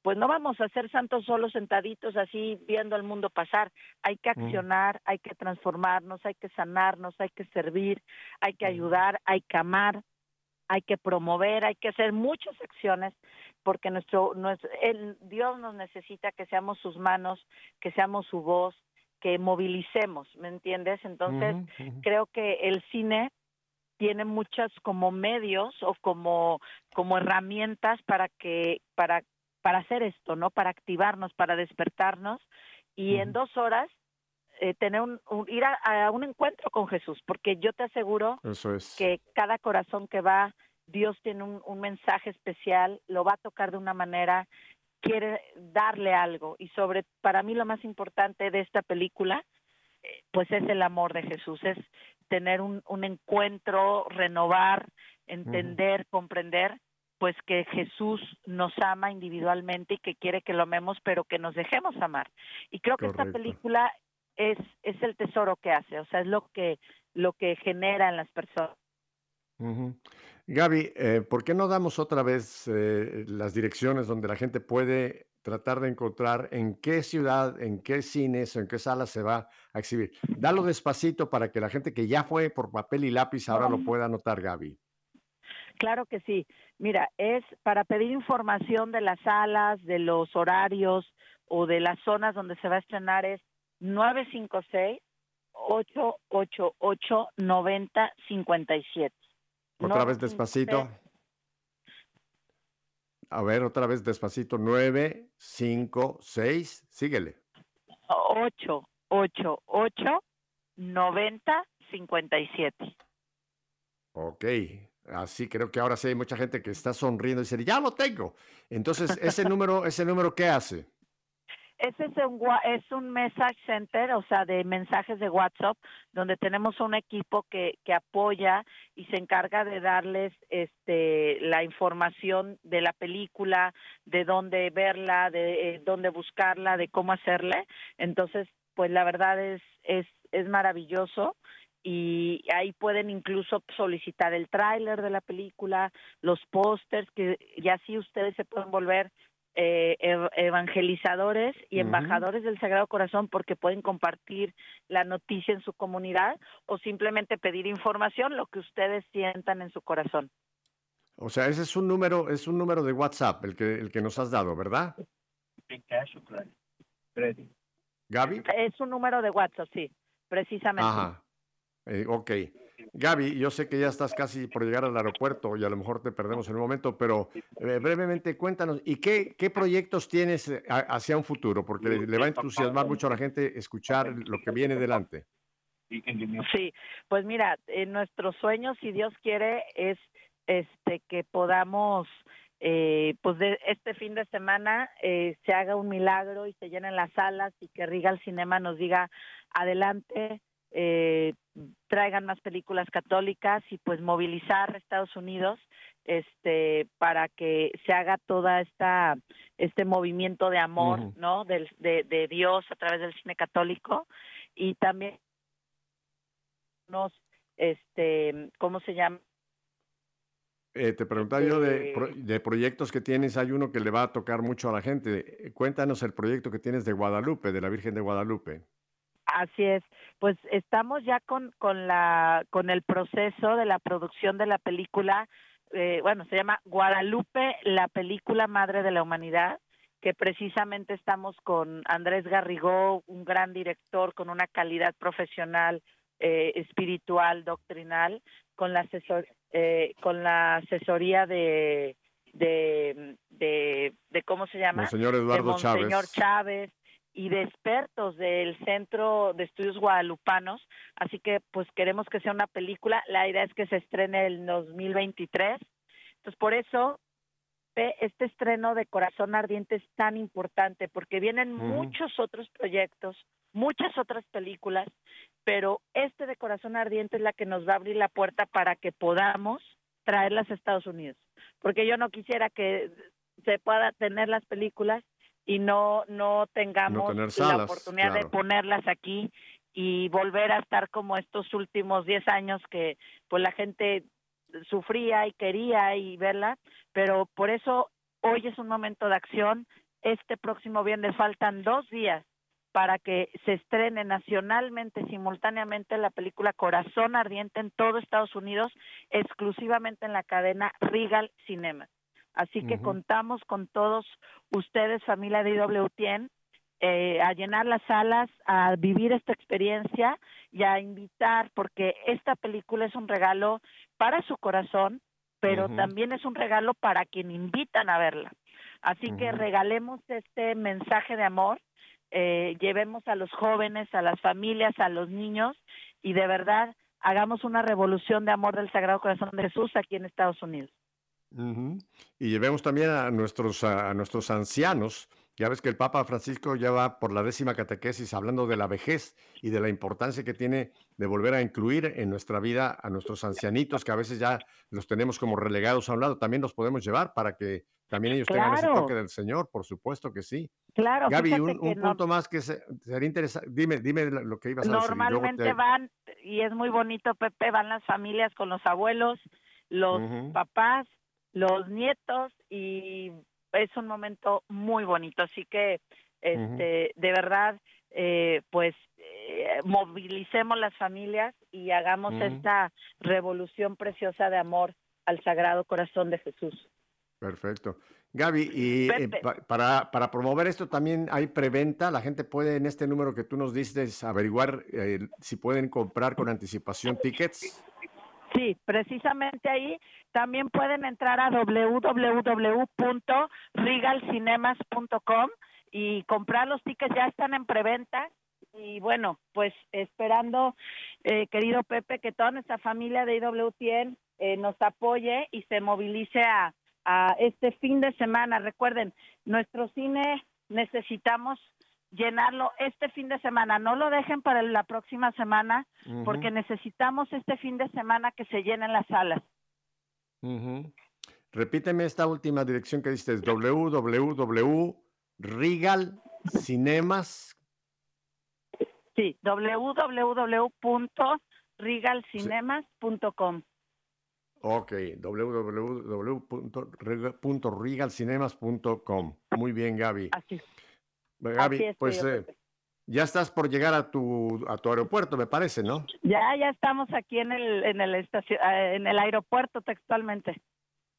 S1: pues no vamos a ser santos solo sentaditos así viendo el mundo pasar. Hay que accionar, hay que transformarnos, hay que sanarnos, hay que servir, hay que ayudar, hay que amar, hay que promover, hay que hacer muchas acciones porque nuestro, nuestro el, Dios nos necesita que seamos sus manos, que seamos su voz, que movilicemos, ¿me entiendes? Entonces, creo que el cine tiene muchas como medios o como como herramientas para que para para hacer esto, ¿no? Para activarnos, para despertarnos y en dos horas eh, tener un, ir a, un encuentro con Jesús, porque yo te aseguro que cada corazón que va, Dios tiene un, un mensaje especial, lo va a tocar de una manera quiere darle algo. Y sobre para mí lo más importante de esta película eh, pues es el amor de Jesús es tener un, un encuentro renovar entender comprender pues que Jesús nos ama individualmente y que quiere que lo amemos pero que nos dejemos amar. Y creo que esta película es es el tesoro que hace o sea es lo que lo que genera en las personas
S5: Gaby, eh, ¿por qué no damos otra vez eh, las direcciones donde la gente puede tratar de encontrar en qué ciudad, en qué cines o en qué salas se va a exhibir? Dalo despacito para que la gente que ya fue por papel y lápiz ahora lo pueda anotar, Gaby.
S1: Claro que sí. Mira, es para pedir información de las salas, de los horarios o de las zonas donde se va a estrenar es 956 888 9057.
S5: Otra vez despacito. A ver, otra vez despacito. Nueve, cinco, seis. Síguele.
S1: Ocho, ocho, ocho, noventa, cincuenta y siete.
S5: Ok. Así creo que ahora sí hay mucha gente que está sonriendo y dice, ya lo tengo. Entonces, ese número, ese número, ¿qué hace?
S1: Ese es un, es un message center, o sea, de mensajes de WhatsApp, donde tenemos un equipo que, que apoya y se encarga de darles este, la información de la película, de dónde verla, de eh, dónde buscarla, de cómo hacerle. Entonces, pues la verdad es, es, es maravilloso y ahí pueden incluso solicitar el tráiler de la película, los pósters, que ya así ustedes se pueden volver eh, evangelizadores y embajadores del Sagrado Corazón porque pueden compartir la noticia en su comunidad o simplemente pedir información, lo que ustedes sientan en su corazón.
S5: O sea, ese es un número, es un número de WhatsApp el que, el que nos has dado, ¿verdad? Gaby.
S1: Es un número de WhatsApp, sí, precisamente.
S5: Ajá. Eh, ok. Gaby, yo sé que ya estás casi por llegar al aeropuerto y a lo mejor te perdemos en un momento, pero eh, brevemente cuéntanos, ¿y qué, qué proyectos tienes eh, hacia un futuro? Porque le, va a entusiasmar mucho a la gente escuchar lo que viene delante.
S1: Sí, pues mira, en nuestros sueños, si Dios quiere, es este que podamos, eh, pues de este fin de semana se haga un milagro y se llenen las salas y que Riga el Cinema nos diga adelante, eh, traigan más películas católicas y pues movilizar a Estados Unidos este para que se haga toda esta este movimiento de amor no del, de, de Dios a través del cine católico. Y también nos este cómo se llama
S5: eh, te preguntaba yo de, de, proyectos que tienes, hay uno que le va a tocar mucho a la gente. Cuéntanos el proyecto que tienes de Guadalupe, de la Virgen de Guadalupe.
S1: Así es, pues estamos ya con, con, la, con el proceso de la producción de la película, eh, bueno, se llama Guadalupe, la película madre de la humanidad, que precisamente estamos con Andrés Garrigó, un gran director con una calidad profesional, eh, espiritual, doctrinal, con la, asesor, eh, con la asesoría de, de, de, de, ¿cómo se llama?
S5: Monseñor Eduardo
S1: Monseñor Chávez y de expertos del Centro de Estudios Guadalupanos, así que pues queremos que sea una película, la idea es que se estrene el 2023, entonces por eso este estreno de Corazón Ardiente es tan importante, porque vienen muchos otros proyectos, muchas otras películas, pero este de Corazón Ardiente es la que nos va a abrir la puerta para que podamos traerlas a Estados Unidos, porque yo no quisiera que se pueda tener las películas y no no tengamos la oportunidad de ponerlas aquí y volver a estar como estos últimos 10 años que pues la gente sufría y quería y verla, pero por eso hoy es un momento de acción. Este próximo viernes faltan dos días para que se estrene nacionalmente, simultáneamente, la película Corazón Ardiente en todo Estados Unidos, exclusivamente en la cadena Regal Cinema. Así que contamos con todos ustedes, familia de IWTN, eh, a llenar las salas, a vivir esta experiencia y a invitar, porque esta película es un regalo para su corazón, pero también es un regalo para quien invitan a verla. Así que regalemos este mensaje de amor, eh, llevemos a los jóvenes, a las familias, a los niños y de verdad hagamos una revolución de amor del Sagrado Corazón de Jesús aquí en Estados Unidos.
S5: Y llevemos también a nuestros, a nuestros ancianos ya ves que el Papa Francisco ya va por la décima catequesis hablando de la vejez y de la importancia que tiene de volver a incluir en nuestra vida a nuestros ancianitos, que a veces ya los tenemos como relegados a un lado. También los podemos llevar para que también ellos tengan ese toque del Señor, por supuesto que sí.
S1: Claro.
S5: Gaby, un, punto más que sería interesante. Dime, dime lo que ibas a
S1: decir. Normalmente van, y es muy bonito, Pepe, van las familias con los abuelos, los papás, los nietos y es un momento muy bonito, así que este, de verdad, eh, pues eh, movilicemos las familias y hagamos esta revolución preciosa de amor al Sagrado Corazón de Jesús.
S5: Perfecto. Gaby, y eh, para, para promover esto también hay preventa. La gente puede en este número que tú nos diste averiguar si pueden comprar con anticipación tickets.
S1: Sí, precisamente ahí también pueden entrar a www.rigalcinemas.com y comprar los tickets, ya están en preventa. Y bueno, pues esperando, eh, querido Pepe, que toda nuestra familia de IWTN eh, nos apoye y se movilice a, a este fin de semana. Recuerden, nuestro cine necesitamos llenarlo este fin de semana. No lo dejen para la próxima semana porque necesitamos este fin de semana que se llenen las salas.
S5: Repíteme esta última dirección que diste, es www.rigalcinemas.
S1: Sí, www.rigalcinemas.com.
S5: Ok, www.rigalcinemas.com. Muy bien, Gaby.
S1: Así.
S5: Gaby, pues eh, ya estás por llegar a tu, a tu aeropuerto, me parece, ¿no?
S1: Ya, ya estamos aquí en el, en el, eh, en el aeropuerto textualmente.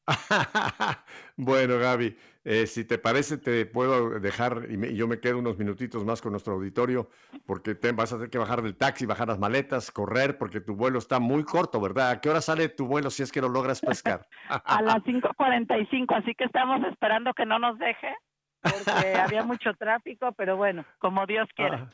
S5: bueno, Gaby, eh, si te parece, te puedo dejar y, yo me quedo unos minutitos más con nuestro auditorio porque te vas a tener que bajar del taxi, bajar las maletas, correr, porque tu vuelo está muy corto, ¿verdad? ¿A qué hora sale tu vuelo si es que lo logras pescar?
S1: a las 5.45, así que estamos esperando que no nos deje porque había mucho tráfico, pero bueno, como Dios quiera.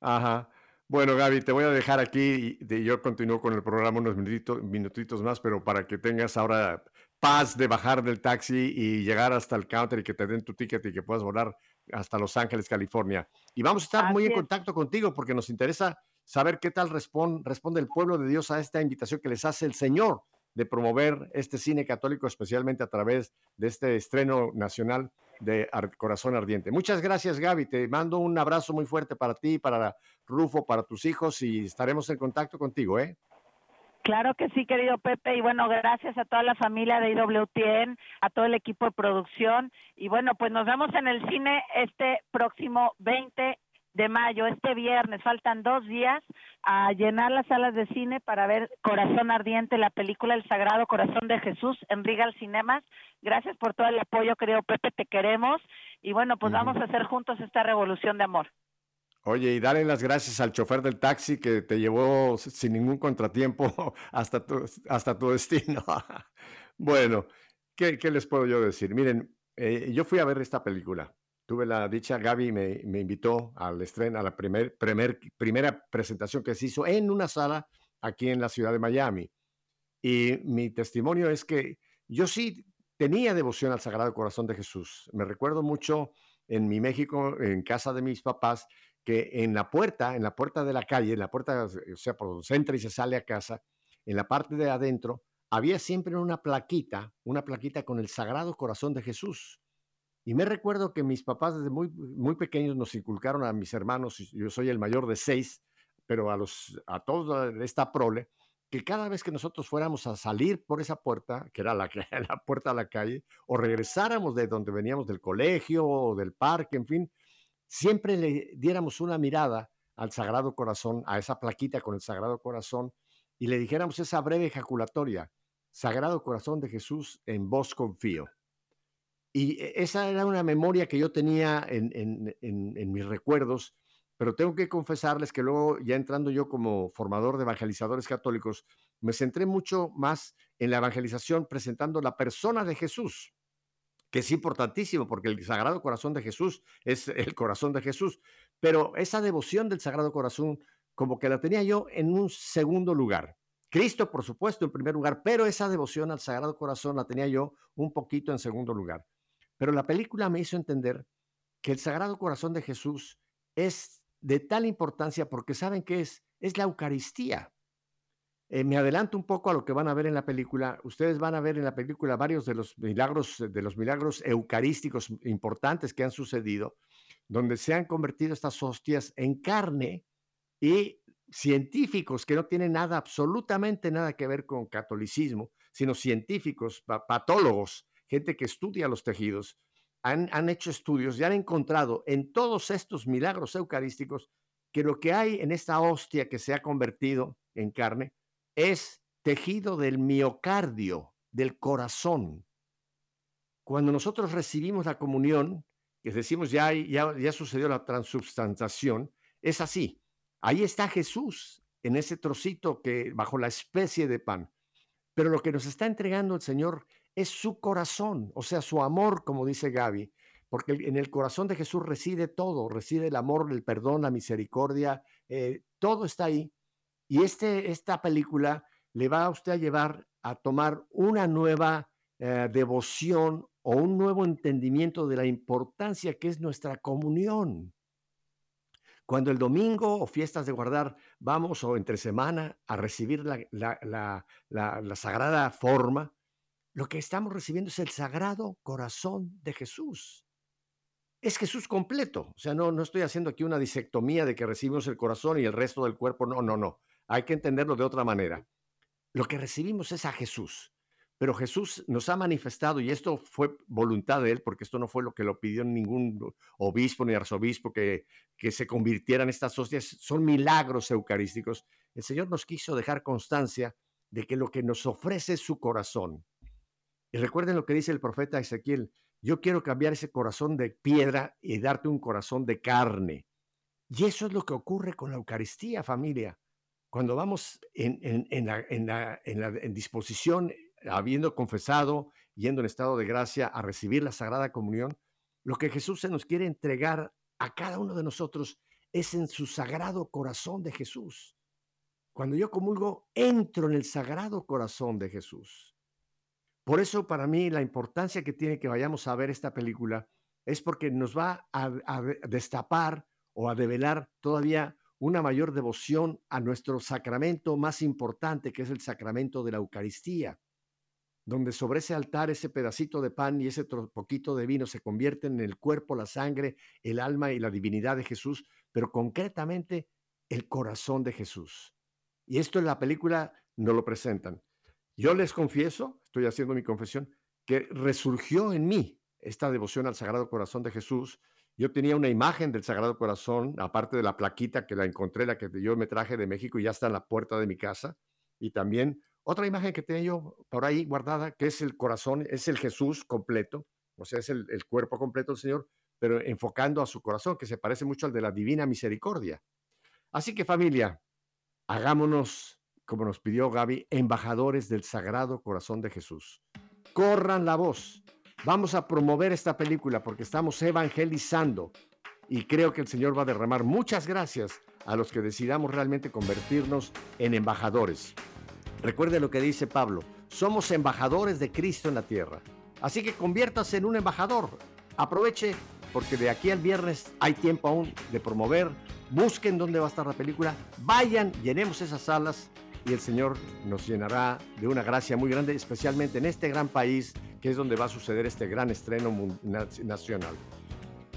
S5: Ajá. Bueno, Gaby, te voy a dejar aquí y yo continúo con el programa unos minutitos, minutitos más, pero para que tengas ahora paz de bajar del taxi y llegar hasta el counter y que te den tu ticket y que puedas volar hasta Los Ángeles, California. Y vamos a estar muy en contacto contigo porque nos interesa saber qué tal responde el pueblo de Dios a esta invitación que les hace el Señor de promover este cine católico, especialmente a través de este estreno nacional de Corazón Ardiente. Muchas gracias, Gaby. Te mando un abrazo muy fuerte para ti, para Rufo, para tus hijos y estaremos en contacto contigo, ¿eh?
S1: Claro que sí, querido Pepe. Y bueno, gracias a toda la familia de IWTN, a todo el equipo de producción. Y bueno, pues nos vemos en el cine este próximo 20 de mayo, este viernes. Faltan dos días a llenar las salas de cine para ver Corazón Ardiente, la película El Sagrado Corazón de Jesús en Regal Cinemas. Gracias por todo el apoyo, querido Pepe, te queremos. Y bueno, pues vamos a hacer juntos esta revolución de amor.
S5: Oye, y dale las gracias al chofer del taxi que te llevó sin ningún contratiempo hasta tu, hasta tu destino. bueno, ¿qué, les puedo yo decir? Miren, eh, yo fui a ver esta película tuve la dicha, Gaby me, me invitó al estreno, a la primer, primera presentación que se hizo en una sala aquí en la ciudad de Miami. Y mi testimonio es que yo sí tenía devoción al Sagrado Corazón de Jesús. Me recuerdo mucho en mi México, en casa de mis papás, que en la puerta, en la puerta de la calle, en la puerta, o sea, por donde se entra y se sale a casa, en la parte de adentro, había siempre una plaquita, una plaquita con el Sagrado Corazón de Jesús. Y me recuerdo que mis papás desde muy, muy pequeños nos inculcaron a mis hermanos, yo soy el mayor de seis, pero a, los, a todos esta prole, que cada vez que nosotros fuéramos a salir por esa puerta, que era la, la puerta a la calle, o regresáramos de donde veníamos del colegio o del parque, en fin, siempre le diéramos una mirada al Sagrado Corazón, a esa plaquita con el Sagrado Corazón, y le dijéramos esa breve ejaculatoria, Sagrado Corazón de Jesús, en vos confío. Y e, esa era una memoria que yo tenía en, mis recuerdos, pero tengo que confesarles que luego, ya entrando yo como formador de evangelizadores católicos, me centré mucho más en la evangelización presentando la persona de Jesús, que es importantísimo porque el Sagrado Corazón de Jesús es el corazón de Jesús, pero esa devoción del Sagrado Corazón como que la tenía yo en un segundo lugar. Cristo, por supuesto, en primer lugar, pero esa devoción al Sagrado Corazón la tenía yo un poquito en segundo lugar. Pero la película me hizo entender que el Sagrado Corazón de Jesús es de tal importancia porque saben que es, es la Eucaristía. Eh, me adelanto un poco a lo que van a ver en la película. Ustedes van a ver en la película varios de los milagros, de los milagros eucarísticos importantes que han sucedido, donde se han convertido estas hostias en carne y científicos que no tienen nada, absolutamente nada que ver con catolicismo, sino científicos, patólogos, gente que estudia los tejidos, han, han, hecho estudios y han encontrado en todos estos milagros eucarísticos que lo que hay en esta hostia que se ha convertido en carne es tejido del miocardio, del corazón. Cuando nosotros recibimos la comunión, que decimos ya, ya, ya sucedió la transubstanciación, es así. Ahí está Jesús en ese trocito que bajo la especie de pan. Pero lo que nos está entregando el Señor es su corazón, o sea, su amor, como dice Gaby, porque en el corazón de Jesús reside todo, reside el amor, el perdón, la misericordia, eh, todo está ahí. Y este, esta película le va a usted a llevar a tomar una nueva eh, devoción o un nuevo entendimiento de la importancia que es nuestra comunión. Cuando el domingo o fiestas de guardar vamos o entre semana a recibir la, sagrada forma, lo que estamos recibiendo es el sagrado corazón de Jesús. Es Jesús completo. O sea, no, no estoy haciendo aquí una disectomía de que recibimos el corazón y el resto del cuerpo. No, no, no. Hay que entenderlo de otra manera. Lo que recibimos es a Jesús. Pero Jesús nos ha manifestado, y esto fue voluntad de él, porque esto no fue lo que lo pidió ningún obispo ni arzobispo que, que se convirtieran estas hostias, son milagros eucarísticos. El Señor nos quiso dejar constancia de que lo que nos ofrece es su corazón. Recuerden lo que dice el profeta Ezequiel, yo quiero cambiar ese corazón de piedra y darte un corazón de carne. Y eso es lo que ocurre con la Eucaristía, familia. Cuando vamos en, en, la, en, la, en disposición habiendo confesado, yendo en estado de gracia a recibir la Sagrada Comunión, lo que Jesús se nos quiere entregar a cada uno de nosotros es en su sagrado corazón de Jesús. Cuando yo comulgo, entro en el sagrado corazón de Jesús. Por eso para mí la importancia que tiene que vayamos a ver esta película es porque nos va a, destapar o a develar todavía una mayor devoción a nuestro sacramento más importante, que es el sacramento de la Eucaristía donde sobre ese altar ese pedacito de pan y ese poquito de vino se convierten en el cuerpo, la sangre, el alma y la divinidad de Jesús, pero concretamente el corazón de Jesús. Y esto en la película no lo presentan. Yo les confieso, estoy haciendo mi confesión, que resurgió en mí esta devoción al Sagrado Corazón de Jesús. Yo tenía una imagen del Sagrado Corazón, aparte de la plaquita que la encontré, la que yo me traje de México y ya está en la puerta de mi casa, y también otra imagen que tengo yo por ahí guardada, que es el corazón, es el Jesús completo, o sea, es el, cuerpo completo del Señor, pero enfocando a su corazón, que se parece mucho al de la divina misericordia. Así que familia, hagámonos, como nos pidió Gaby, embajadores del Sagrado Corazón de Jesús. Corran la voz. Vamos a promover esta película porque estamos evangelizando y creo que el Señor va a derramar muchas gracias a los que decidamos realmente convertirnos en embajadores. Recuerde lo que dice Pablo, somos embajadores de Cristo en la tierra. Así que conviértase en un embajador. Aproveche porque de aquí al viernes hay tiempo aún de promover. Busquen dónde va a estar la película. Vayan, llenemos esas salas y el Señor nos llenará de una gracia muy grande, especialmente en este gran país que es donde va a suceder este gran estreno nacional.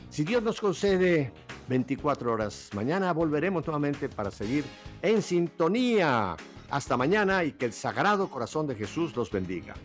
S5: Si Dios nos concede 24 horas, mañana volveremos nuevamente para seguir en sintonía hasta mañana y que el Sagrado Corazón de Jesús los bendiga.